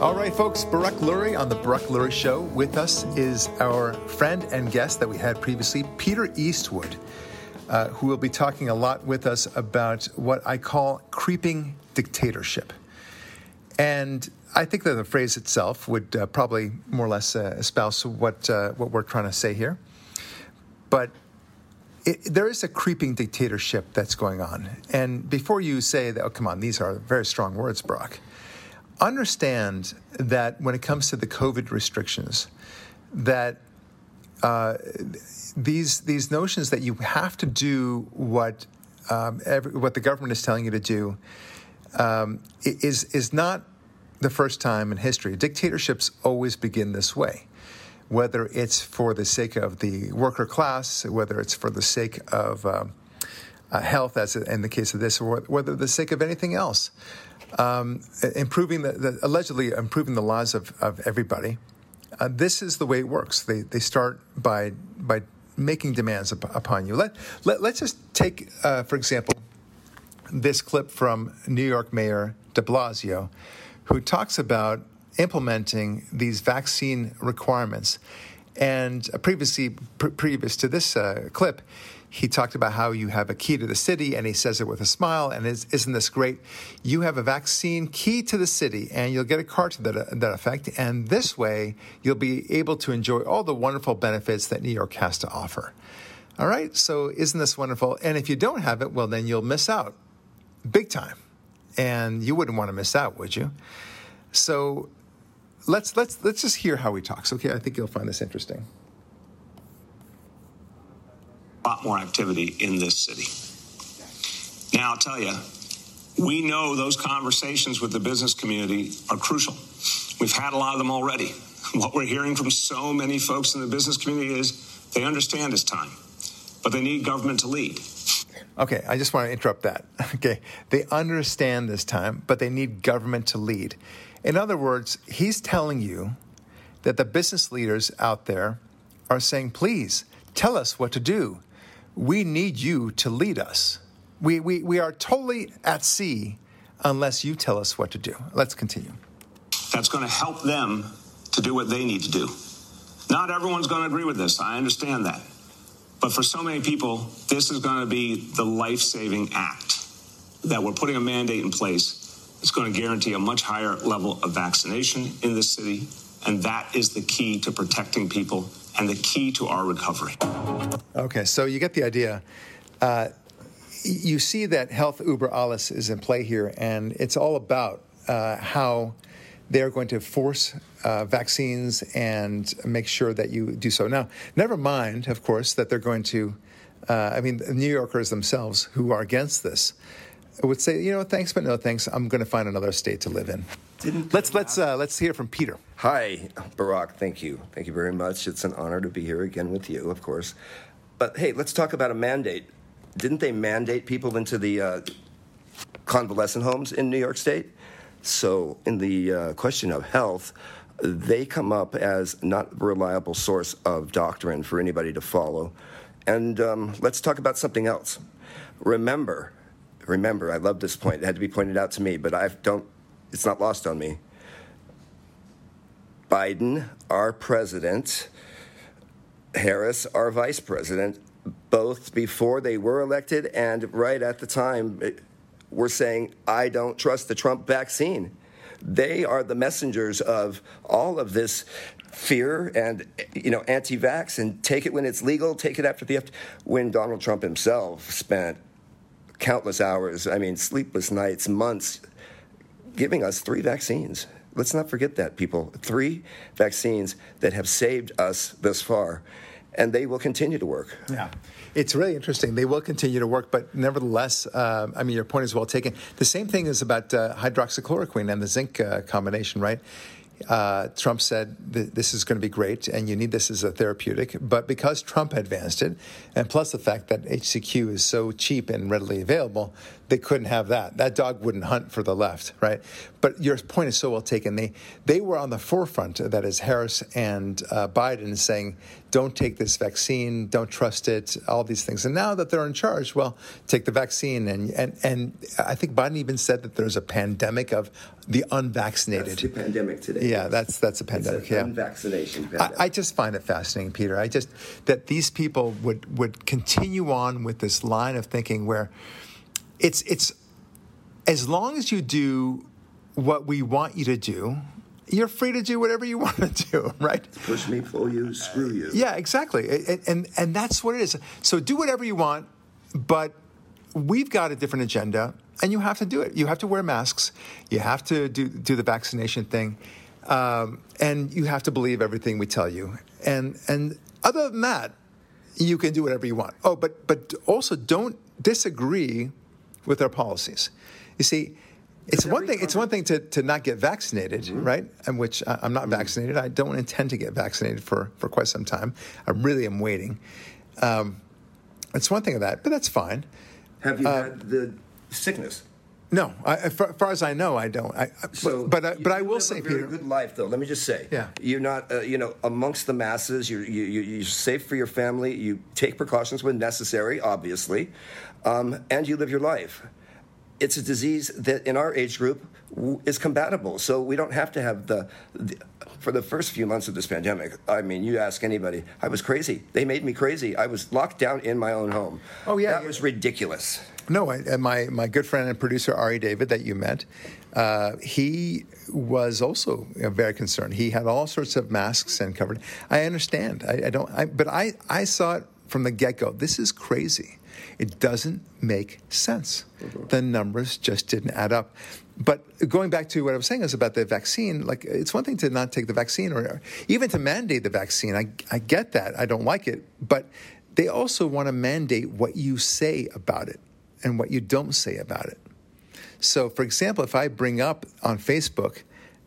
All right, folks, Barak Lurie on the Barak Lurie Show. With us is our friend and guest that we had previously, Peter Eastwood, uh, who will be talking a lot with us about what I call creeping dictatorship. And I think that the phrase itself would uh, probably more or less uh, espouse what, uh, what we're trying to say here. But it, there is a creeping dictatorship that's going on. And before you say that, oh, come on, these are very strong words, Brock understand that when it comes to the COVID restrictions, that uh, these these notions that you have to do what um, every, what the government is telling you to do um, is is not the first time in history. Dictatorships always begin this way, whether it's for the sake of the worker class, whether it's for the sake of um, uh, health, as in the case of this, or whether the sake of anything else um, improving the, the, allegedly improving the lives of, of everybody. Uh, this is the way it works. They, they start by by making demands up, upon you. Let, let let's just take, uh, for example, this clip from New York Mayor De Blasio, who talks about implementing these vaccine requirements. And previously, pre- previous to this uh, clip, he talked about how you have a key to the city, and he says it with a smile. And is, not this great? You have a vaccine key to the city, and you'll get a card to that, that effect. And this way, you'll be able to enjoy all the wonderful benefits that New York has to offer. All right, so isn't this wonderful? And if you don't have it, well, then you'll miss out big time. And you wouldn't want to miss out, would you? So let's let's let's just hear how he talks. Okay, I think you'll find this interesting lot more activity in this city. Now, I'll tell you, we know those conversations with the business community are crucial. We've had a lot of them already. What we're hearing from so many folks in the business community is they understand it's time, but they need government to lead. Okay, I just want to interrupt that. Okay, they understand this time, but they need government to lead. In other words, he's telling you that the business leaders out there are saying, please tell us what to do we need you to lead us. We, we, we are totally at sea unless you tell us what to do. Let's continue. That's going to help them to do what they need to do. Not everyone's going to agree with this. I understand that. But for so many people, this is going to be the life saving act that we're putting a mandate in place. It's going to guarantee a much higher level of vaccination in this city. And that is the key to protecting people and the key to our recovery. Okay, so you get the idea. Uh, you see that health uber alles is in play here, and it's all about uh, how they're going to force uh, vaccines and make sure that you do so. Now, never mind, of course, that they're going to. Uh, I mean, the New Yorkers themselves who are against this would say, you know, thanks, but no thanks. I'm going to find another state to live in. Didn't let's let's uh, let's hear from Peter. Hi, Barak. Thank you, thank you very much. It's an honor to be here again with you, of course. But hey, let's talk about a mandate. Didn't they mandate people into the uh, convalescent homes in New York State? So, in the uh, question of health, they come up as not a reliable source of doctrine for anybody to follow. And um, let's talk about something else. Remember, remember, I love this point. It had to be pointed out to me, but I don't. It's not lost on me. Biden, our president, Harris, our vice president, both before they were elected and right at the time, eh, were saying, "I don't trust the Trump vaccine." They are the messengers of all of this fear and you know anti-vax and take it when it's legal, take it after the after when Donald Trump himself spent countless hours, I mean, sleepless nights, months, giving us three vaccines. Let's not forget that, people. Three vaccines that have saved us thus far, and they will continue to work. Yeah. It's really interesting. They will continue to work, but nevertheless, uh, I mean, your point is well taken. The same thing is about uh, hydroxychloroquine and the zinc uh, combination, right? Uh, Trump said this is going to be great and you need this as a therapeutic. But because Trump advanced it, and plus the fact that HCQ is so cheap and readily available, they couldn't have that. That dog wouldn't hunt for the left, right? But your point is so well taken. They they were on the forefront. That is Harris and uh, Biden saying, don't take this vaccine, don't trust it, all these things. And now that they're in charge, well, take the vaccine. And, and, and I think Biden even said that there's a pandemic of the unvaccinated. That's the pandemic today. Yeah, that's that's a pandemic. It's yeah. I, I, just find it fascinating, Peter. I just that these people would would continue on with this line of thinking where it's it's as long as you do what we want you to do, you're free to do whatever you want to do, right? Push me, pull you, screw you. Yeah, exactly. And, and, and that's what it is. So do whatever you want, but we've got a different agenda, and you have to do it. You have to wear masks. You have to do, do the vaccination thing. Um, and you have to believe everything we tell you. And, and other than that, you can do whatever you want. Oh, but, but also don't disagree with our policies. You see, it's one thing. It's one thing to, to not get vaccinated, mm-hmm. right? And which I, am not mm-hmm. vaccinated. I don't intend to get vaccinated for, for quite some time. I really am waiting. Um, it's one thing of that, but that's fine. Have you uh, had the sickness? No, I, as far as I know, I don't. I, so, but but, but I will say, Peter, good life though. Let me just say, yeah, you're not, uh, you know, amongst the masses. You're you, you're safe for your family. You take precautions when necessary, obviously, um, and you live your life it's a disease that in our age group is compatible. So we don't have to have the, the, for the first few months of this pandemic. I mean, you ask anybody, I was crazy. They made me crazy. I was locked down in my own home. Oh yeah, that was ridiculous. No, I, my my good friend and producer Ari David that you met, uh, he was also very concerned. He had all sorts of masks and covered. I understand. I, I don't. I, but I I saw it from the get go. This is crazy. It doesn't make sense. Mm-hmm. The numbers just didn't add up. But going back to what I was saying is about the vaccine, like it's one thing to not take the vaccine or even to mandate the vaccine. I, I get that. I don't like it. But they also want to mandate what you say about it and what you don't say about it. So, for example, if I bring up on Facebook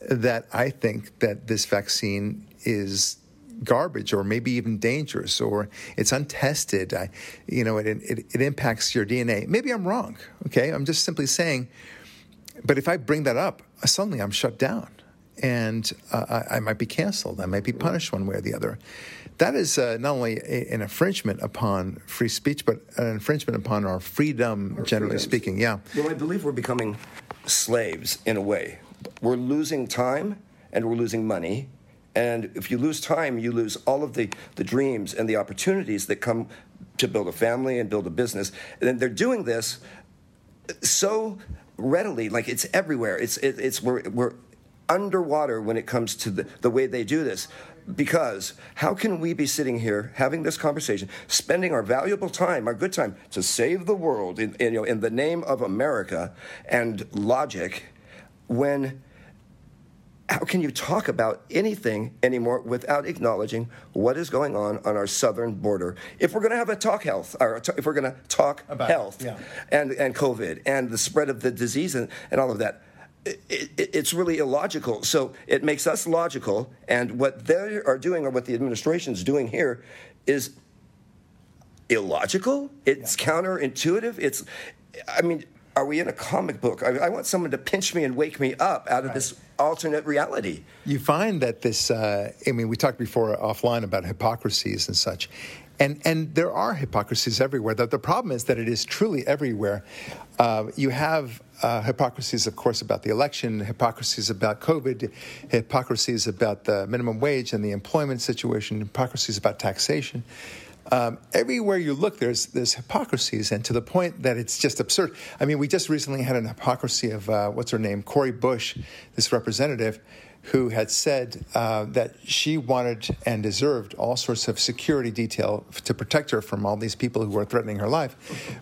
that I think that this vaccine is garbage or maybe even dangerous or it's untested. I, you know, it, it, it impacts your DNA. Maybe I'm wrong. Okay. I'm just simply saying, but if I bring that up, suddenly I'm shut down and uh, I, I, might be canceled. I might be punished one way or the other. That is uh, not only a, an infringement upon free speech, but an infringement upon our freedom, our generally freedoms. speaking. Yeah. Well, I believe we're becoming slaves in a way. We're losing time and we're losing money and if you lose time, you lose all of the, the dreams and the opportunities that come to build a family and build a business. And they're doing this so readily, like it's everywhere. It's, it, it's we're, we're underwater when it comes to the, the way they do this. Because how can we be sitting here having this conversation, spending our valuable time, our good time, to save the world in, in, you know, in the name of America and logic when how can you talk about anything anymore without acknowledging what is going on on our southern border? If we're going to have a talk health, or if we're going to talk about health yeah. and, and COVID and the spread of the disease and, and all of that, it, it, it's really illogical. So it makes us logical, and what they are doing or what the administration is doing here is illogical. It's yeah. counterintuitive. It's, I mean, are we in a comic book? I, I, want someone to pinch me and wake me up out of right. this alternate reality. You find that this, uh, I mean, we talked before offline about hypocrisies and such. And, and there are hypocrisies everywhere. The, the problem is that it is truly everywhere. Uh, you have uh, hypocrisies, of course, about the election, hypocrisies about COVID, hypocrisies about the minimum wage and the employment situation, hypocrisies about taxation. Um, everywhere you look, there's there's hypocrisies, and to the point that it's just absurd. I mean, we just recently had an hypocrisy of uh, what's her name, Cori Bush, this representative, who had said uh, that she wanted and deserved all sorts of security detail to protect her from all these people who were threatening her life,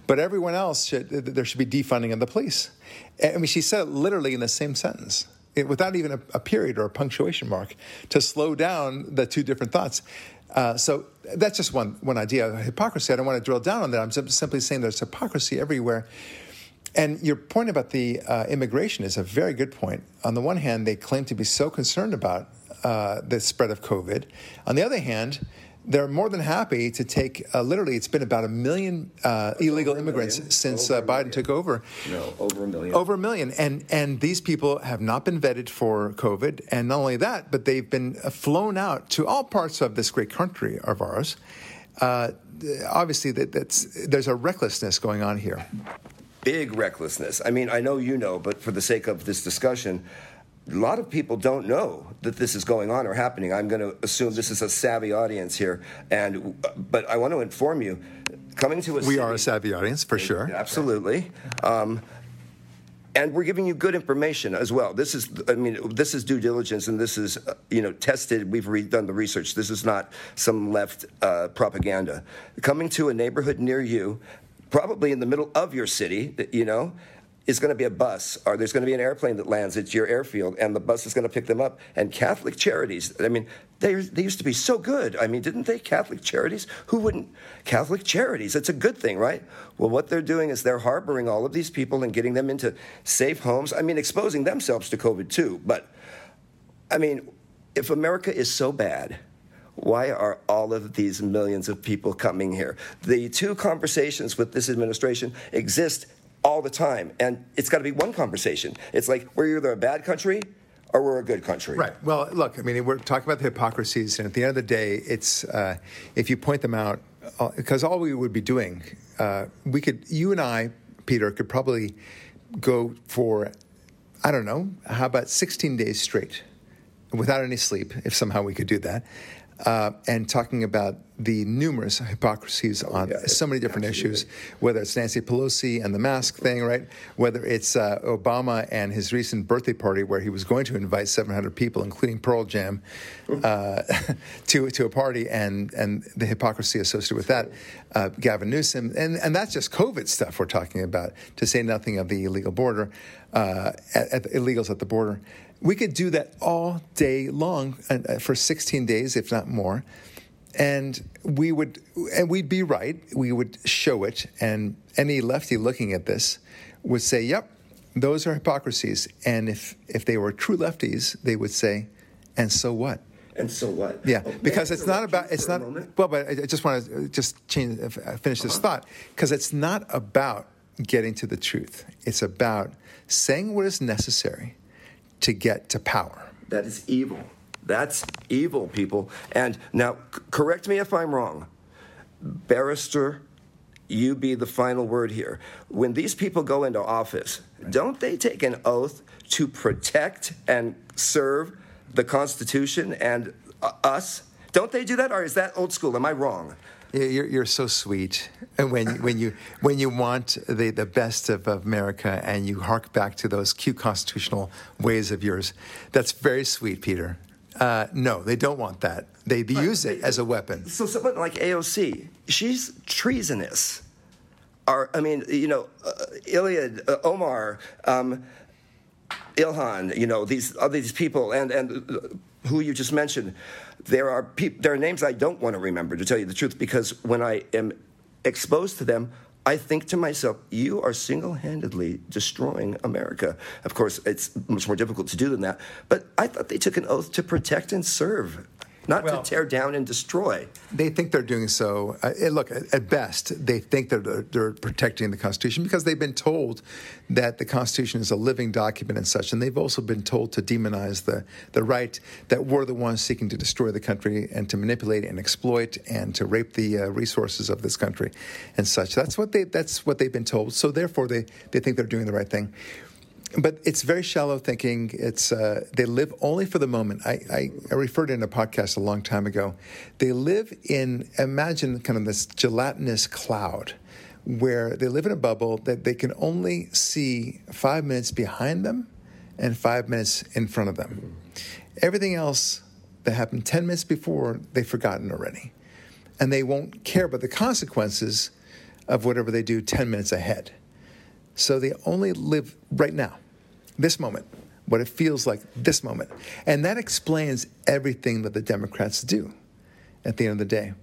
but everyone else should there should be defunding of the police. I mean, she said it literally in the same sentence. It, without even a, a period or a punctuation mark to slow down the two different thoughts. Uh, so that's just one, one idea. Hypocrisy, I don't want to drill down on that. I'm simply saying there's hypocrisy everywhere. And your point about the uh, immigration is a very good point. On the one hand, they claim to be so concerned about uh, the spread of COVID. On the other hand, they're more than happy to take. Uh, literally, it's been about a million uh, illegal immigrants million. since uh, Biden million. took over. No, over a million. Over a million, and and these people have not been vetted for COVID, and not only that, but they've been uh, flown out to all parts of this great country of ours. Uh, obviously, that, that's there's a recklessness going on here. Big recklessness. I mean, I know you know, but for the sake of this discussion, a lot of people don't know that this is going on or happening. I'm going to assume this is a savvy audience here, and but I want to inform you, coming to a We city, are a savvy audience for sure. absolutely. Um, and we're giving you good information as well. This is, I mean, this is due diligence, and this is, uh, you know, tested. We've re- done the research. This is not some left uh, propaganda. Coming to a neighborhood near you, probably in the middle of your city, you know, is going to be a bus, or there's going to be an airplane that lands at your airfield, and the bus is going to pick them up. And Catholic Charities, I mean, they, they used to be so good. I mean, didn't they? Catholic Charities? Who wouldn't? Catholic Charities, it's a good thing, right? Well, what they're doing is they're harboring all of these people and getting them into safe homes. I mean, exposing themselves to COVID too. But, I mean, if America is so bad, why are all of these millions of people coming here? The two conversations with this administration exist all the time, and it's got to be one conversation. It's like we're either a bad country or we're a good country. Right. Well, look, I mean, we're talking about the hypocrisies, and at the end of the day, it's uh, if you point them out, because all we would be doing, uh, we could, you and I, Peter, could probably go for, I don't know, how about 16 days straight without any sleep, if somehow we could do that. Uh, and talking about the numerous hypocrisies on yeah, so many different absolutely. issues, whether it's Nancy Pelosi and the mask thing, right? Whether it's uh, Obama and his recent birthday party where he was going to invite 700 people, including Pearl Jam, uh, to to a party, and and the hypocrisy associated with that. Uh, Gavin Newsom, and and that's just COVID stuff we're talking about. To say nothing of the illegal border, uh, at, at the illegals at the border. We could do that all day long uh, for 16 days, if not more. And we would and we'd be right. We would show it. And any lefty looking at this would say yep those are hypocrisies. And if if they were true lefties they would say and so what? And so what? yeah because it's not about it's not well but i just want to just change uh, finish this thought because it's not about getting to the truth. It's about saying what is necessary to get to power That is evil. That's evil, people. And now, c- correct me if I'm wrong. Barrister, you be the final word here. When these people go into office, don't they take an oath to protect and serve the Constitution and uh, us? Don't they do that, or is that old school? Am I wrong? You're, you're so sweet. And when, when, you, when you want the, the best of America and you hark back to those cute constitutional ways of yours, that's very sweet, Peter. Uh, no, they don't want that. They, they use it as a weapon. So someone like AOC, she's treasonous. Or I mean, you know, uh, Iliad, uh, Omar, um, Ilhan, you know, these other these people, and and uh, who you just mentioned. There are there are names I don't want to remember to tell you the truth because when I am exposed to them. I think to myself, you are single handedly destroying America. Of course, it's much more difficult to do than that. But I thought they took an oath to protect and serve, not Well- to tear down and destroy. They think they're doing so. Uh, look, at at best, they think that they're, they're protecting the Constitution because they've been told that the Constitution is a living document and such. And they've also been told to demonize the, the right that we're the ones seeking to destroy the country and to manipulate and exploit and to rape the uh, resources of this country and such. That's what they that's what they've been told. So therefore, they they think they're doing the right thing but it's very shallow thinking. It's uh, they live only for the moment. I, I, I referred in a podcast a long time ago. They live in imagine kind of this gelatinous cloud, where they live in a bubble that they can only see five minutes behind them, and five minutes in front of them. Everything else that happened ten minutes before they've forgotten already, and they won't care about the consequences of whatever they do ten minutes ahead. So they only live right now, this moment, what it feels like this moment. And that explains everything that the Democrats do at the end of the day.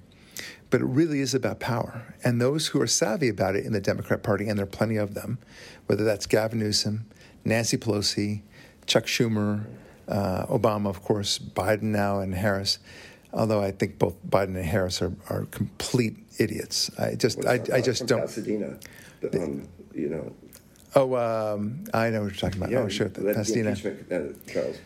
But it really is about power. And those who are savvy about it in the Democrat Party, and there are plenty of them, whether that's Gavin Newsom, Nancy Pelosi, Chuck Schumer, uh, Obama, of course, Biden now, and Harris, Although I think both Biden and Harris are, are complete idiots. I just I, I just don't. Pasadena, the, um, you know. Oh, um, I know what you're talking about. Yeah, oh, sure, the- the Pasadena. impeachment, uh, Charles.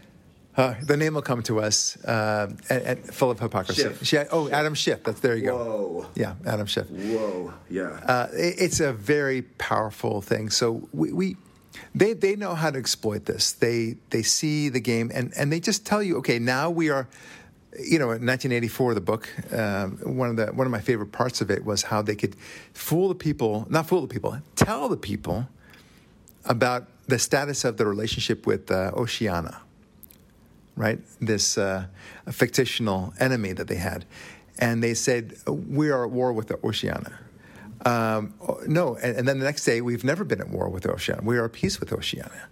Uh, the name will come to us, uh, and, and full of hypocrisy. Schiff. She- oh, Adam Schiff. That's there you go. Whoa. Yeah, Adam Schiff. Whoa. Yeah. Uh, it- it's a very powerful thing. So we, we they they know how to exploit this. They they see the game and and they just tell you, okay, now we are. You know, in 1984, the book, um, one of the one of my favorite parts of it was how they could fool the people, not fool the people, tell the people about the status of the relationship with uh, Oceania right? This uh, fictional enemy that they had. And they said, We are at war with the Oceania. Um, no, and, and then the next day, we've never been at war with Oceania. We are at peace with Oceania.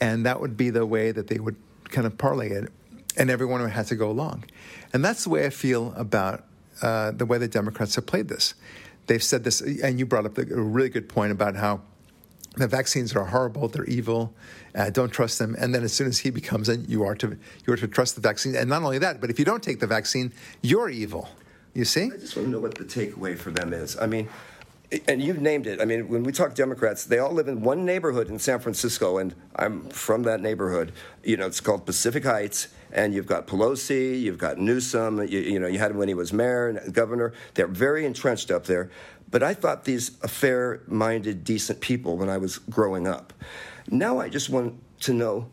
And that would be the way that they would kind of parlay it, and everyone had to go along. And that's the way I feel about uh, the way the Democrats have played this. They've said this, and you brought up a really good point about how the vaccines are horrible, they're evil, uh, don't trust them. And then as soon as he becomes in, you are to you are to trust the vaccine. And not only that, but if you don't take the vaccine, you're evil. You see? I just want to know what the takeaway for them is. I mean, and you've named it. I mean, when we talk Democrats, they all live in one neighborhood in San Francisco, and I'm from that neighborhood. You know, it's called Pacific Heights, and you've got Pelosi, you've got Newsom. You, you know, you had him when he was mayor and governor. They're very entrenched up there. But I thought these fair-minded, decent people when I was growing up. Now I just want to know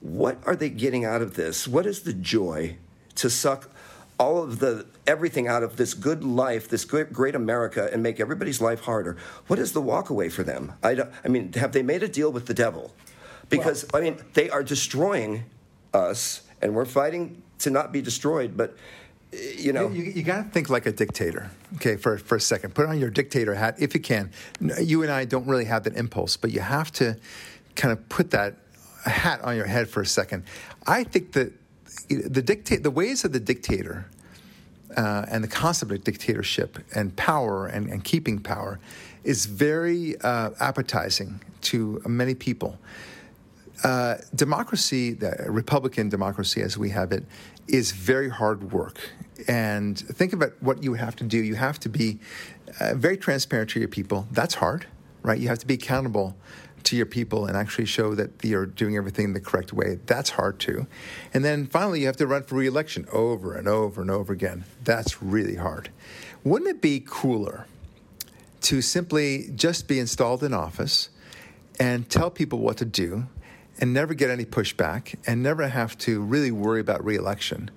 what are they getting out of this? What is the joy to suck all of the everything out of this good life, this great, great America, and make everybody's life harder? What is the walkaway for them? I, I mean, have they made a deal with the devil? Because I mean, they are destroying us, and we're fighting to not be destroyed. But you know, You, you got to think like a dictator, okay, for, for a second. Put on your dictator hat if you can. You and I don't really have that impulse, but you have to kind of put that hat on your head for a second. I think that the, dicta- the ways of the dictator uh, and the concept of dictatorship and power and, and keeping power is very uh, appetizing to many people. Uh, democracy, the Republican democracy as we have it, is very hard work. And think about what you have to do. You have to be uh, very transparent to your people. That's hard, right? You have to be accountable to your people and actually show that you're doing everything the correct way. That's hard too. And then finally, you have to run for reelection over and over and over again. That's really hard. Wouldn't it be cooler to simply just be installed in office and tell people what to do and never get any pushback and never have to really worry about reelection.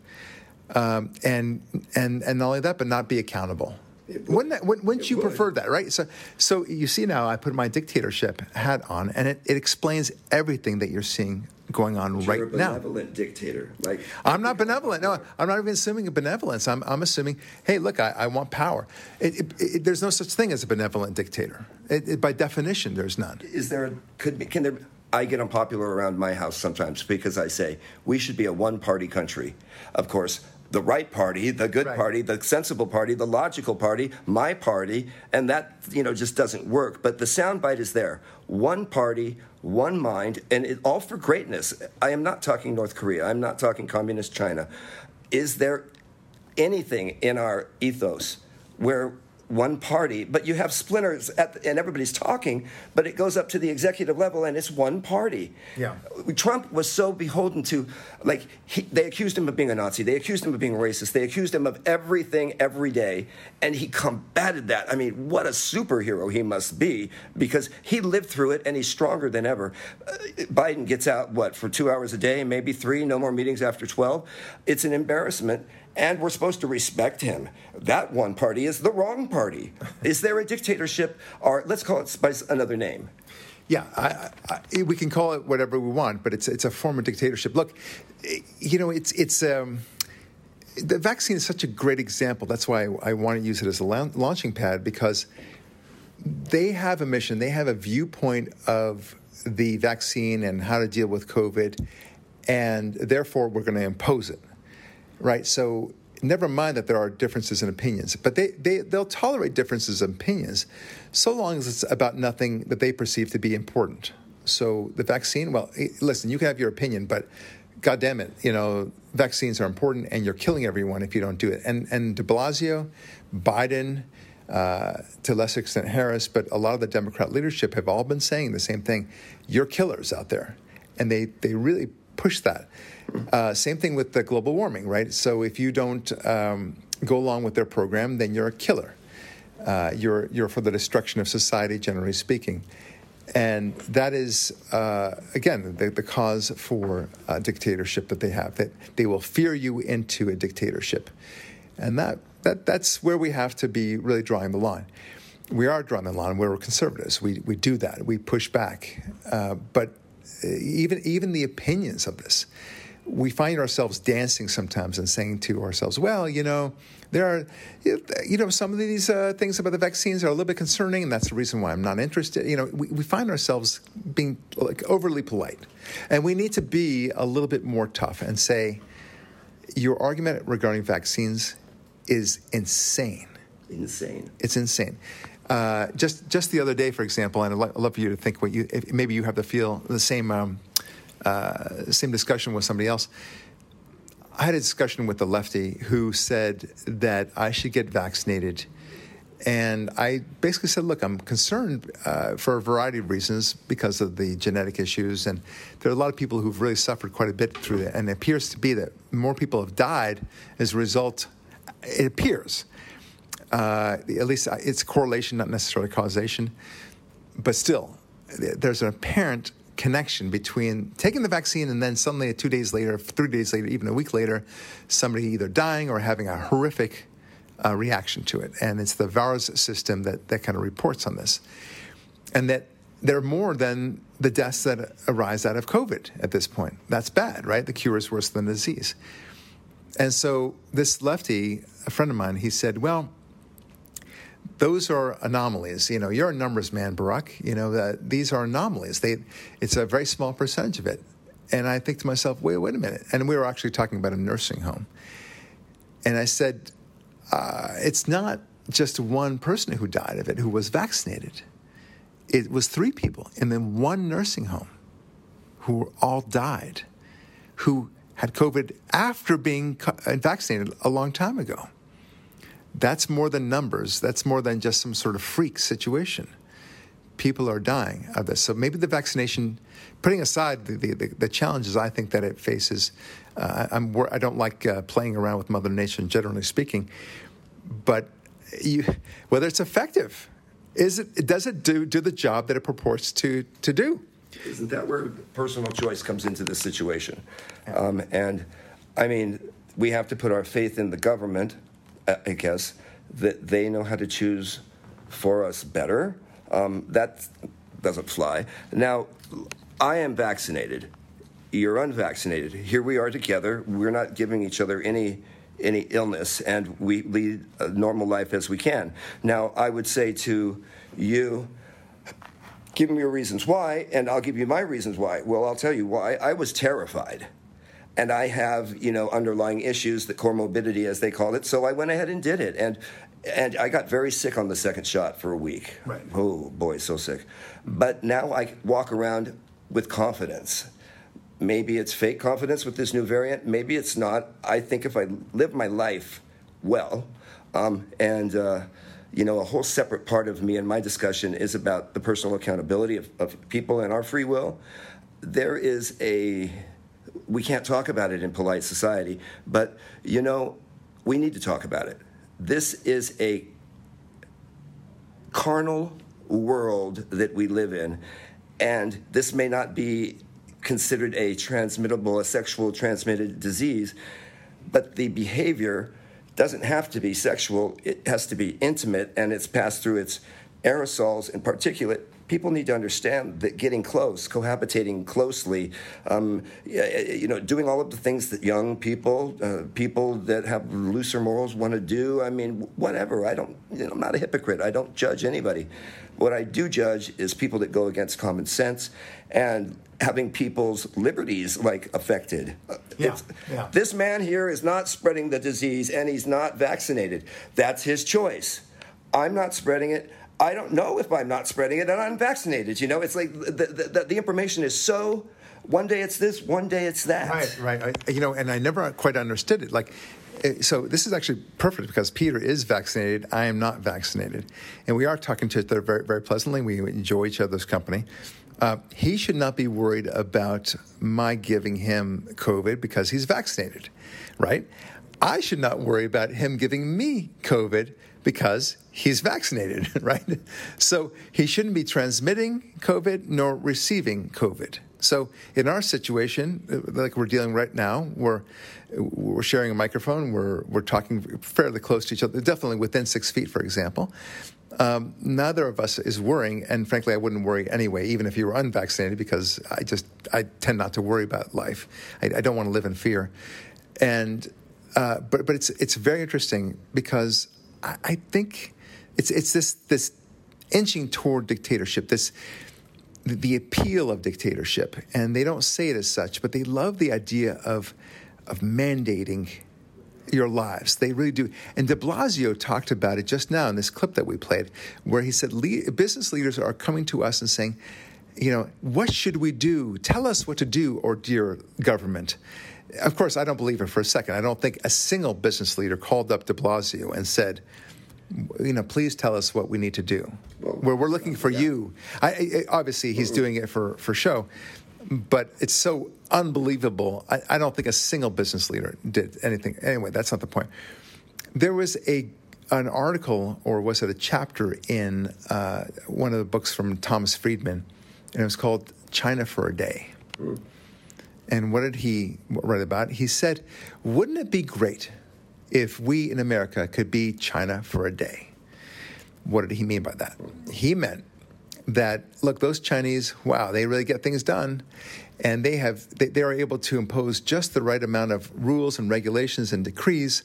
Um, and, and, and not only that, but not be accountable. Wouldn't, that, wouldn't, you would. prefer that, right? So, so you see now, I put my dictatorship hat on, and it, it explains everything that you're seeing going on right you're a now. benevolent dictator. Like I'm not benevolent. No, I'm not even assuming a benevolence. I'm, I'm assuming, hey, look, I, I want power. It, it, it, there's no such thing as a benevolent dictator. It, it, by definition, there's none. is there could be can there I get unpopular around my house sometimes because I say we should be a one party country. Of course, the right party, the good Right. party, the sensible party, the logical party, my party, and that you know just doesn't work. But the soundbite is there. One party, one mind, and it, all for greatness. I am not talking North Korea. I'm not talking communist China. Is there anything in our ethos where one party, but you have splinters at the, and everybody's talking, but it goes up to the executive level and it's one party. Yeah. Trump was so beholden to, like, he, they accused him of being a Nazi, they accused him of being racist, they accused him of everything every day, and he combated that. I mean, what a superhero he must be because he lived through it and he's stronger than ever. Uh, Biden gets out, what, for two hours a day, maybe three, no more meetings after 12. It's an embarrassment and we're supposed to respect him. That one party is the wrong party. Is there a dictatorship, or let's call it by another name? Yeah, I, I, we can call it whatever we want, but it's it's a form of dictatorship. Look, you know, it's it's um, the vaccine is such a great example. That's why I, I want to use it as a laun- launching pad because they have a mission, they have a viewpoint of the vaccine and how to deal with COVID, and therefore we're going to impose it, right? So never mind that there are differences in opinions, but they, they, they'll tolerate differences in opinions so long as it's about nothing that they perceive to be important. So the vaccine, well, eh, listen, you can have your opinion, but God damn it, you know, vaccines are important and you're killing everyone if you don't do it. And, and de Blasio, Biden, uh, to a lesser extent Harris, but a lot of the Democrat leadership have all been saying the same thing. You're killers out there. And they, they really push that. Uh, same thing with the global warming, right? So if you don't um, go along with their program, then you're a killer. Uh, you're, you're for the destruction of society, generally speaking. And that is, uh, again, the, the, cause for uh, dictatorship that they have, that they will fear you into a dictatorship. And that, that, that's where we have to be really drawing the line. We are drawing the line we're conservatives. We, we do that. We push back. Uh, but even, even the opinions of this, we find ourselves dancing sometimes and saying to ourselves, well, you know, there are, you know, some of these uh, things about the vaccines are a little bit concerning, and that's the reason why I'm not interested. You know, we, we find ourselves being like overly polite, and we need to be a little bit more tough and say, your argument regarding vaccines is insane. Insane. It's insane. Uh, just just the other day, for example, and I'd love for you to think what you if maybe you have the feel the same um, uh, same discussion with somebody else. I had a discussion with a lefty who said that I should get vaccinated. And I basically said, look, I'm concerned uh, for a variety of reasons because of the genetic issues. And there are a lot of people who've really suffered quite a bit through that. And it appears to be that more people have died as a result, it appears. Uh, at least it's correlation, not necessarily causation. But still, there's an apparent connection between taking the vaccine and then suddenly two days later, three days later, even a week later, somebody either dying or having a horrific uh, reaction to it. And it's the VAERS system that, that kind of reports on this. And that there are more than the deaths that arise out of COVID at this point. That's bad, right? The cure is worse than the disease. And so this lefty, a friend of mine, he said, well, those are anomalies. You know, you're a numbers man, Barak. You know, that these are anomalies. They, it's a very small percentage of it. And I think to myself, wait, wait a minute. And we were actually talking about a nursing home. And I said, uh, it's not just one person who died of it who was vaccinated. It was three people in then one nursing home who all died, who had COVID after being vaccinated a long time ago. That's more than numbers. That's more than just some sort of freak situation. People are dying of this. So maybe the vaccination, putting aside the, the, the challenges I think that it faces, uh, I'm, I don't like uh, playing around with Mother Nature, generally speaking, but you, whether it's effective, is it, does it do, do the job that it purports to, to do? Isn't that where personal choice comes into the situation? Um, and I mean, we have to put our faith in the government I guess, that they know how to choose for us better. Um, that doesn't fly. Now, I am vaccinated. You're unvaccinated. Here we are together. We're not giving each other any any illness, and we lead a normal life as we can. Now, I would say to you, give me your reasons why, and I'll give you my reasons why. Well, I'll tell you why. I was terrified and I have you know underlying issues, the comorbidity as they call it. So I went ahead and did it, and and I got very sick on the second shot for a week. Right. Oh boy, so sick. But now I walk around with confidence. Maybe it's fake confidence with this new variant. Maybe it's not. I think if I live my life well, um, and uh, you know, a whole separate part of me and my discussion is about the personal accountability of, of people and our free will. There is a we can't talk about it in polite society, but you know, we need to talk about it. This is a carnal world that we live in, and this may not be considered a transmittable, a sexual transmitted disease, but the behavior doesn't have to be sexual, it has to be intimate, and it's passed through its aerosols and particulate people need to understand that getting close, cohabitating closely, um, you know, doing all of the things that young people, uh, people that have looser morals want to do. I mean, whatever. I don't. You know, I'm not a hypocrite. I don't judge anybody. What I do judge is people that go against common sense and having people's liberties like affected. Yeah, yeah. This man here is not spreading the disease and he's not vaccinated. That's his choice. I'm not spreading it. I don't know if I'm not spreading it and I'm vaccinated. You know, it's like the, the, the information is so One day it's this, one day it's that. Right, right. I, you know, and I never quite understood it. Like, eh, so this is actually perfect because Peter is vaccinated. I am not vaccinated, and we are talking to each other very, very pleasantly. We enjoy each other's company. Uh, he should not be worried about my giving him COVID because he's vaccinated, right? I should not worry about him giving me COVID because he's vaccinated, right? So he shouldn't be transmitting COVID nor receiving COVID. So in our situation, uh, like we're dealing right now, we're we're sharing a microphone. We're we're talking fairly close to each other, definitely within six feet, for example. Um, neither of us is worrying, and frankly, I wouldn't worry anyway, even if you were unvaccinated, because I just I tend not to worry about life. I, I don't want to live in fear, and uh, but but it's it's very interesting because I, I think it's it's this this inching toward dictatorship. This the appeal of dictatorship, and they don't say it as such, but they love the idea of of mandating your lives. They really do. And De Blasio talked about it just now in this clip that we played, where he said business leaders are coming to us and saying, you know, what should we do? Tell us what to do, or dear government. Of course, I don't believe it for a second. I don't think a single business leader called up De Blasio and said, you know, please tell us what we need to do. Well, Where we're looking for yeah. you. I, I, obviously, he's doing it for, for show, but it's so unbelievable. I, I, don't think a single business leader did anything. Anyway, that's not the point. There was a an article, or was it a chapter in uh, one of the books from Thomas Friedman, and it was called "China for a Day." Mm. And what did he write about? He said, "Wouldn't it be great if we in America could be China for a day?" What did he mean by that? He meant that look, those Chinese, wow, they really get things done, and they have they, they are able to impose just the right amount of rules and regulations and decrees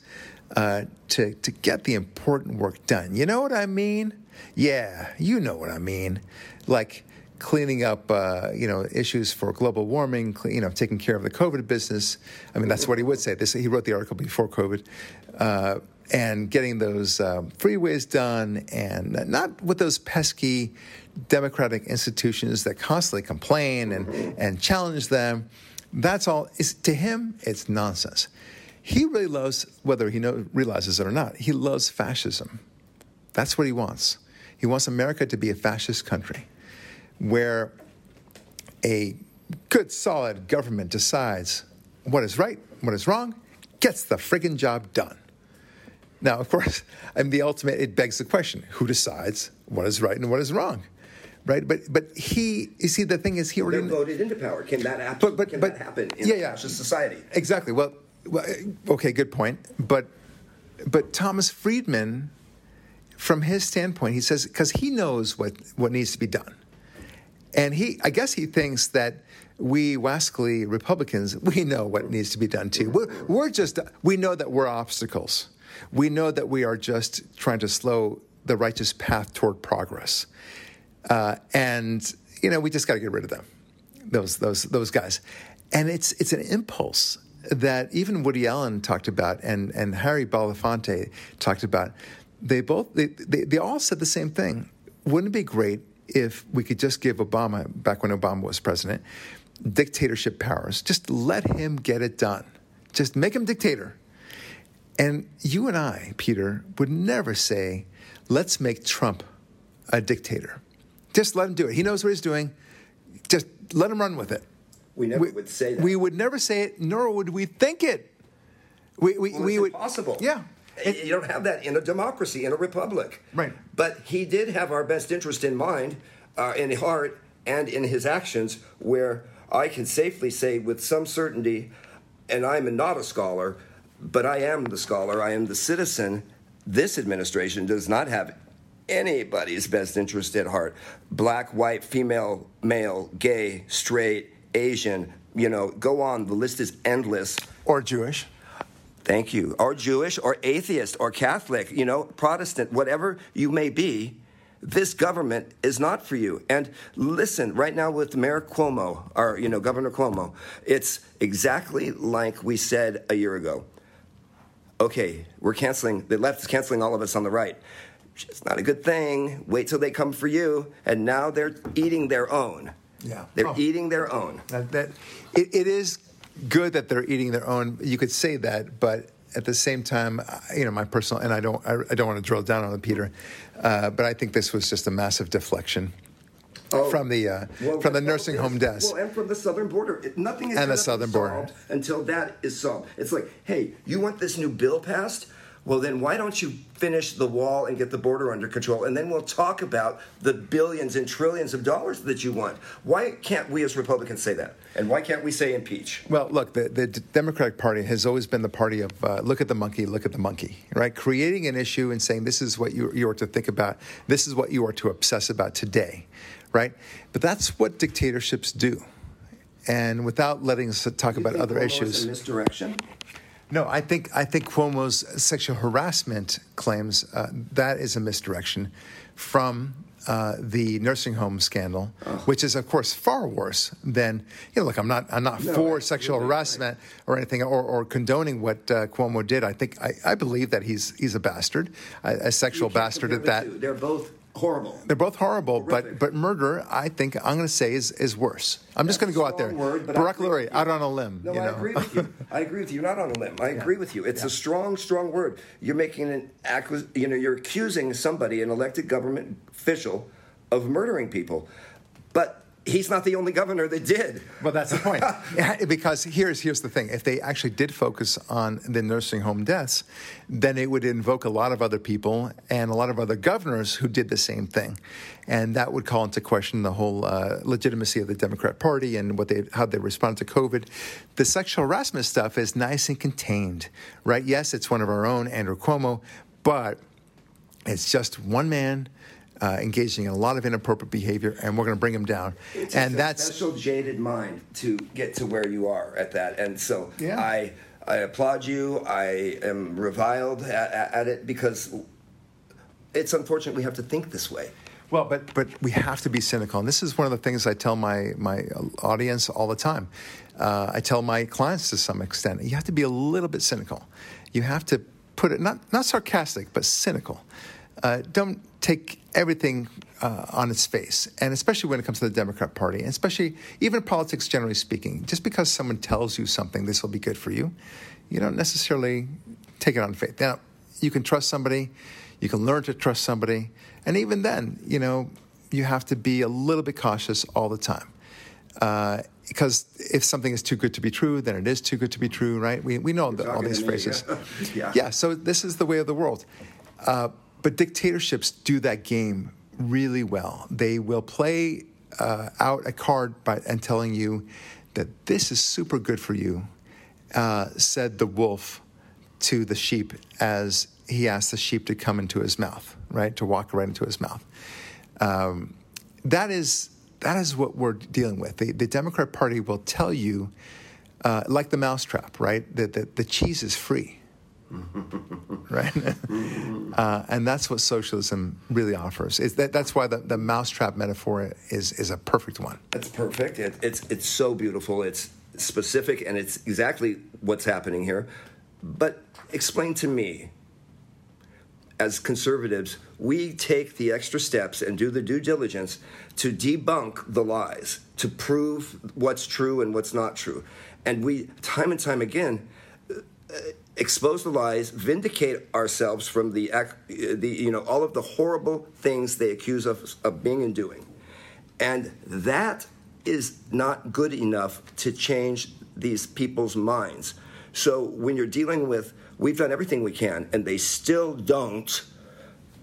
uh, to to get the important work done. You know what I mean? Yeah, you know what I mean. Like cleaning up, uh, you know, issues for global warming, you know, taking care of the COVID business. I mean, that's what he would say. This, he wrote the article before COVID. Uh, and getting those um, freeways done, and not with those pesky democratic institutions that constantly complain and, and challenge them. That's all. Is, to him, it's nonsense. He really loves, whether he know, realizes it or not, he loves fascism. That's what he wants. He wants America to be a fascist country where a good, solid government decides what is right, what is wrong, gets the friggin' job done. Now, of course, I mean, the ultimate, it begs the question who decides what is right and what is wrong? Right, but but he, you see, the thing is, he already voted into power. Can that happen? But, but, Can but, that happen in yeah, yeah. society? Exactly. Well, well, eh, okay, good point. But but Thomas Friedman, from his standpoint, he says because he knows what what needs to be done, and he, I guess, he thinks that we wascally Republicans, we know what needs to be done too. We're, we're just we know that we're obstacles we know that we are just trying to slow the righteous path toward progress. Uh, and, you know, we just got to get rid of them, those, those, those guys. And it's, it's an impulse that even Woody Allen talked about and, and Harry Belafonte talked about. They both, they, they, they all said the same thing. Wouldn't it be great if we could just give Obama, back when Obama was president, dictatorship powers? Just let him get it done. Just make him dictator. And you and I, Peter, would never say, let's make Trump a dictator. Just let him do it. He knows what he's doing. Just let him run with it. We never we, would say that. We would never say it, nor would we think it. We, we, well, we would. Possible. Yeah. It, you don't have that in a democracy, in a republic. Right. But he did have our best interest in mind, uh, in heart, and in his actions, where I can safely say with some certainty, and I'm not a scholar, but I am the scholar, I am the citizen. This administration does not have anybody's best interest at heart. Black, white, female, male, gay, straight, Asian, you know, go on. The list is endless. Or Jewish. Thank you. Or Jewish, or atheist, or Catholic, you know, Protestant, whatever you may be, this government is not for you. And listen, right now with Mayor Cuomo, or, you know, Governor Cuomo, it's exactly like we said a year ago okay, we're canceling, the left is canceling all of us on the right. It's not a good thing. Wait till they come for you. And now they're eating their own. Yeah. They're Oh. eating their own. That, that it, it is good that they're eating their own. You could say that, but at the same time, you know, my personal and I don't I, I don't want to drill down on it, Peter, uh, but I think this was just a massive deflection from the uh, Well, from the nursing home deaths. Well, and from the southern border. It- nothing is And the southern border. solved until that is solved. It's like, hey, you want this new bill passed? Well, then why don't you finish the wall and get the border under control, and then we'll talk about the billions and trillions of dollars that you want. Why can't we as Republicans say that? And why can't we say impeach? Well, look, the, the Democratic Party has always been the party of uh, look at the monkey, look at the monkey, right? Creating an issue and saying this is what you, you are to think about, this is what you are to obsess about today, right? But that's what dictatorships do. And without letting us talk You about other Cuomo issues. misdirection. No, I think I think Cuomo's sexual harassment claims uh, that is a misdirection from uh, the nursing home scandal, which is of course far worse than you know. Look, I'm not I'm not No, for sexual right. harassment or anything or, or condoning what uh, Cuomo did. I think I, I believe that he's he's a bastard, a, a sexual bastard at that. two. They're both horrible. They're both horrible, but Horrific. but murder, I think I'm going to say is is worse. I'm just going to go out there, word, but Barak Lurie, out on a limb. No, you I know? agree with you. I agree with you. You're not on a limb. I agree with you. It's a strong, strong word. You're making an acquis- You know, you're accusing somebody, an elected government official, of murdering people, but he's not the only governor that did. Well, that's the point. Because here's here's the thing: if they actually did focus on the nursing home deaths, then it would invoke a lot of other people and a lot of other governors who did the same thing, and that would call into question the whole uh, legitimacy of the Democrat Party and what they how they respond to COVID. The sexual harassment stuff is nice and contained, right? Yes, it's one of our own, Andrew Cuomo, but it's just one man. Uh, engaging in a lot of inappropriate behavior, and we're going to bring him down. It and a that's special jaded mind to get to where you are at that. And so Yeah. I I applaud you. I am reviled at, at at it because it's unfortunate we have to think this way. Well, but but we have to be cynical, and this is one of the things I tell my my audience all the time. Uh, I tell my clients to some extent, you have to be a little bit cynical. You have to put it not not sarcastic, but cynical. Uh, don't take everything uh, on its face, and especially when it comes to the Democrat Party, and especially even politics generally speaking. Just because someone tells you something, this will be good for you, you don't necessarily take it on faith. Now, you can trust somebody, you can learn to trust somebody, and even then, you know, you have to be a little bit cautious all the time. Uh, because if something is too good to be true, then it is too good to be true, right? We, we know the, all these to me, phrases. yeah. Yeah. so this is the way of the world. Uh, but dictatorships do that game really well. They will play uh, out a card by and telling you that this is super good for you, uh, said the wolf to the sheep as he asked the sheep to come into his mouth, right, to walk right into his mouth. Um, that is that is what we're dealing with. The, the Democrat Party will tell you, uh, like the mousetrap, right, that the, the cheese is free. right? uh, and that's what socialism really offers. Is that, that's why the, the mousetrap metaphor is, is a perfect one. That's perfect. It, it's it's so beautiful. It's specific, and it's exactly what's happening here. But explain to me, as conservatives, we take the extra steps and do the due diligence to debunk the lies, to prove what's true and what's not true, and we time and time again expose the lies, vindicate ourselves from the, the you know all of the horrible things they accuse us of being and doing, and that is not good enough to change these people's minds. So when you're dealing with, we've done everything we can, and they still don't.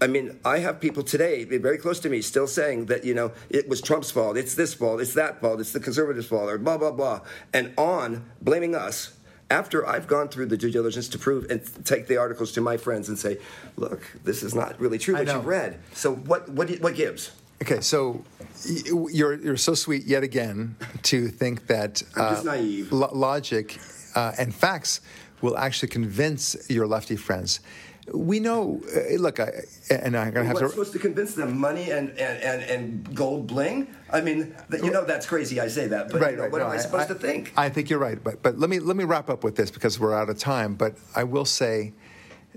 I mean, I have people today, very close to me, still saying that, you know, it was Trump's fault, it's this fault, it's that fault, it's the conservatives' fault, or blah, blah, blah, and on, blaming us. After I've gone through the due diligence to prove and take the articles to my friends and say, look, this is not really true I what you've read. So what, what, what gives? Okay, so you're you're so sweet yet again to think that uh, I'm just naive. lo- logic uh, and facts will actually convince your lefty friends. We know. Uh, look, I, and I'm gonna have What's to. supposed to convince them? Money and, and, and, and gold bling? I mean, th- you know, that's crazy. I say that, but you know, what no, am I supposed to think? I think you're right, but but let me let me wrap up with this because we're out of time. But I will say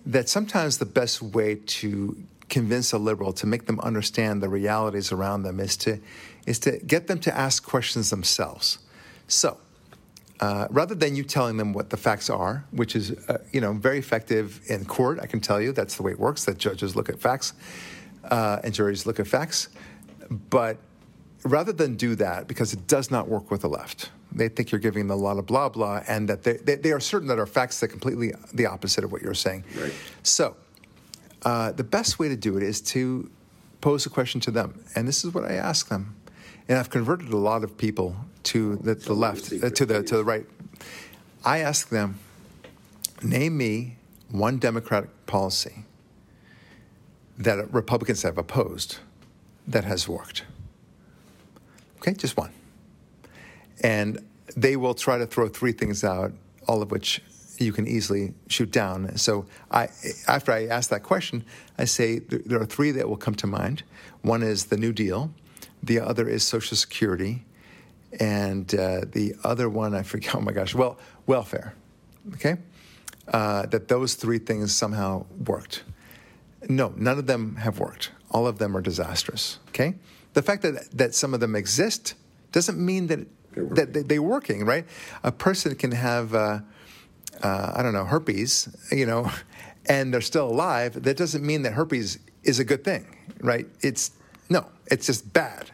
that sometimes the best way to convince a liberal, to make them understand the realities around them, is to, is to get them to ask questions themselves. So, uh, rather than you telling them what the facts are, which is uh, you know very effective in court, I can tell you that's the way it works. That judges look at facts uh, and juries look at facts, but rather than do that, because it does not work with the left, they think you're giving them a lot of blah blah, and that they, they, they are certain that are facts that are completely the opposite of what you're saying. Right. So, uh, the best way to do it is to pose a question to them, and this is what I ask them. And I've converted a lot of people to the, the left, uh, to the to the right. I ask them, name me one Democratic policy that Republicans have opposed that has worked. Okay, just one. And they will try to throw three things out, all of which you can easily shoot down. So I, after I ask that question, I say there are three that will come to mind. One is the New Deal, the other is Social Security, and uh, the other one I forget. Oh my gosh, well, welfare. Okay, uh, that those three things somehow worked. No, none of them have worked. All of them are disastrous. Okay, the fact that that some of them exist doesn't mean that that they, they're working. Right? A person can have. Uh, uh, I don't know, herpes, you know, and they're still alive, that doesn't mean that herpes is a good thing, right? It's no, it's just bad,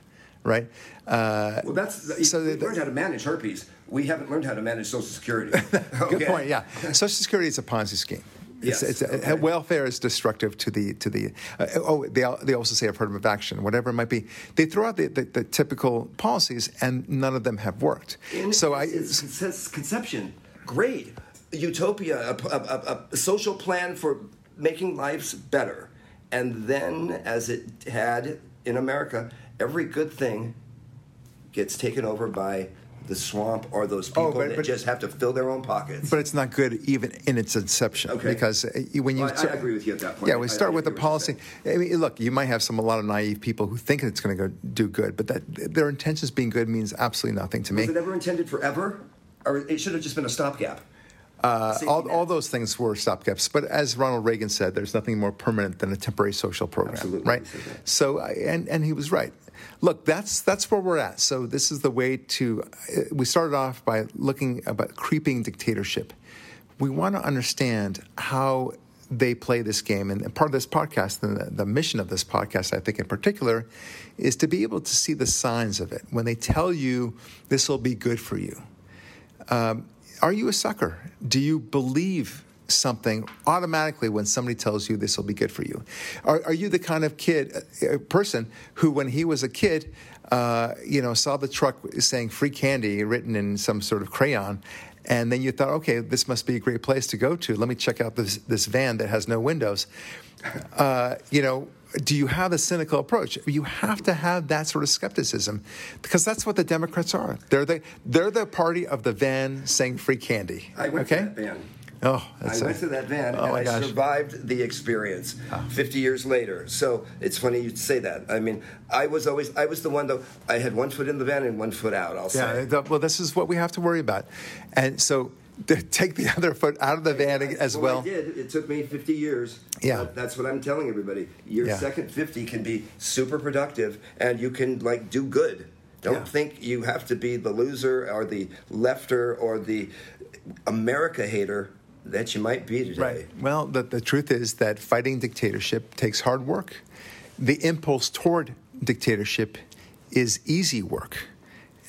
right? Uh, well, that's so we've learned how to manage herpes. We haven't learned how to manage Social Security. good point. Yeah, Social Security is a Ponzi scheme. Yes. It's, it's, okay. Welfare is destructive to the to the. Uh, oh, they they also say affirmative action, whatever it might be. They throw out the, the, the typical policies, and none of them have worked. And so it's, I it's conception, great utopia, a, a, a, social plan for making lives better. And then, as it had in America, every good thing gets taken over by the swamp or those oh, people oh, but, that but, just have to fill their own pockets. But it's not good even in its inception okay. because uh, when you well, I, I, agree with you at that point. Yeah, we start I, I with the policy. I mean, look, you might have some a lot of naive people who think it's going to go do good, but that their intentions being good means absolutely nothing to me. Was it ever intended forever, or it should have just been a stopgap? Uh, all, all, those things were stopgaps. But as Ronald Reagan said, there's nothing more permanent than a temporary social program, Absolutely. right? So, and and he was right. Look, that's that's where we're at. So this is the way to. We started off by looking about creeping dictatorship. We want to understand how they play this game, and part of this podcast, and the, the mission of this podcast, I think in particular, is to be able to see the signs of it when they tell you this will be good for you. Um, are you a sucker? Do you believe something automatically when somebody tells you this will be good for you? Are, are you the kind of kid, uh, person who, when he was a kid, uh, you know, saw the truck saying "free candy" written in some sort of crayon, and then you thought, okay, this must be a great place to go to. Let me check out this this van that has no windows. Uh, you know, do you have a cynical approach? You have to have that sort of skepticism because that's what the Democrats are. They're the they're the party of the van saying free candy. I went okay? to that van. Oh, I went to that van oh and I gosh. survived the experience. Oh. Fifty years later, so it's funny you say that. I mean, I was always I was the one though. I had one foot in the van and one foot out. I'll yeah, say. Yeah. Well, this is what we have to worry about, and so take the other foot out of the van as well. I did. It took me 50 years. Yeah. That's what I'm telling everybody. Your yeah. second 50 can be super productive and you can like do good. Don't yeah. think you have to be the loser or the lefter or the America hater that you might be today. Right. Well, the, the truth is that fighting dictatorship takes hard work. The impulse toward dictatorship is easy work.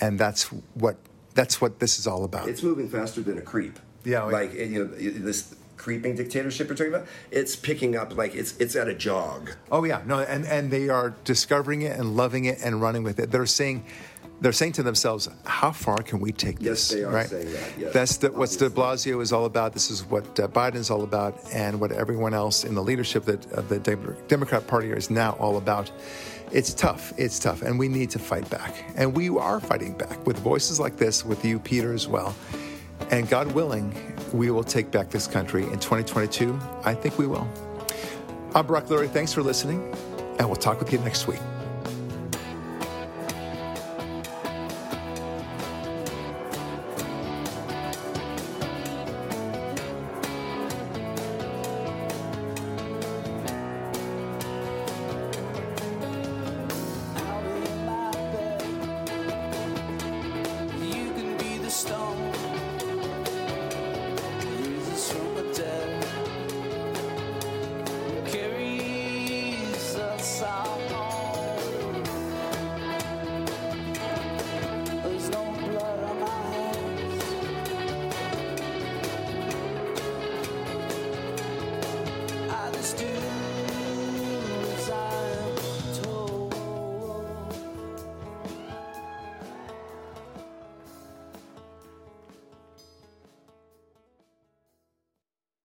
And that's what that's what this is all about. It's moving faster than a creep. Yeah, oh, like you know this creeping dictatorship you're talking about. It's picking up like it's it's at a jog. Oh yeah, no, and and they are discovering it and loving it and running with it. They're saying. They're saying to themselves, "How far can we take this?" Yes, they are right? saying that. Yes, That's the, what De Blasio is all about. This is what uh, is all about, and what everyone else in the leadership that, of the Democrat Party is now all about it's tough. It's tough. And we need to fight back. And we are fighting back with voices like this, with you, Peter, as well. And God willing, we will take back this country in 2022. I think we will. I'm Barak Lurie. Thanks for listening, and we'll talk with you next week.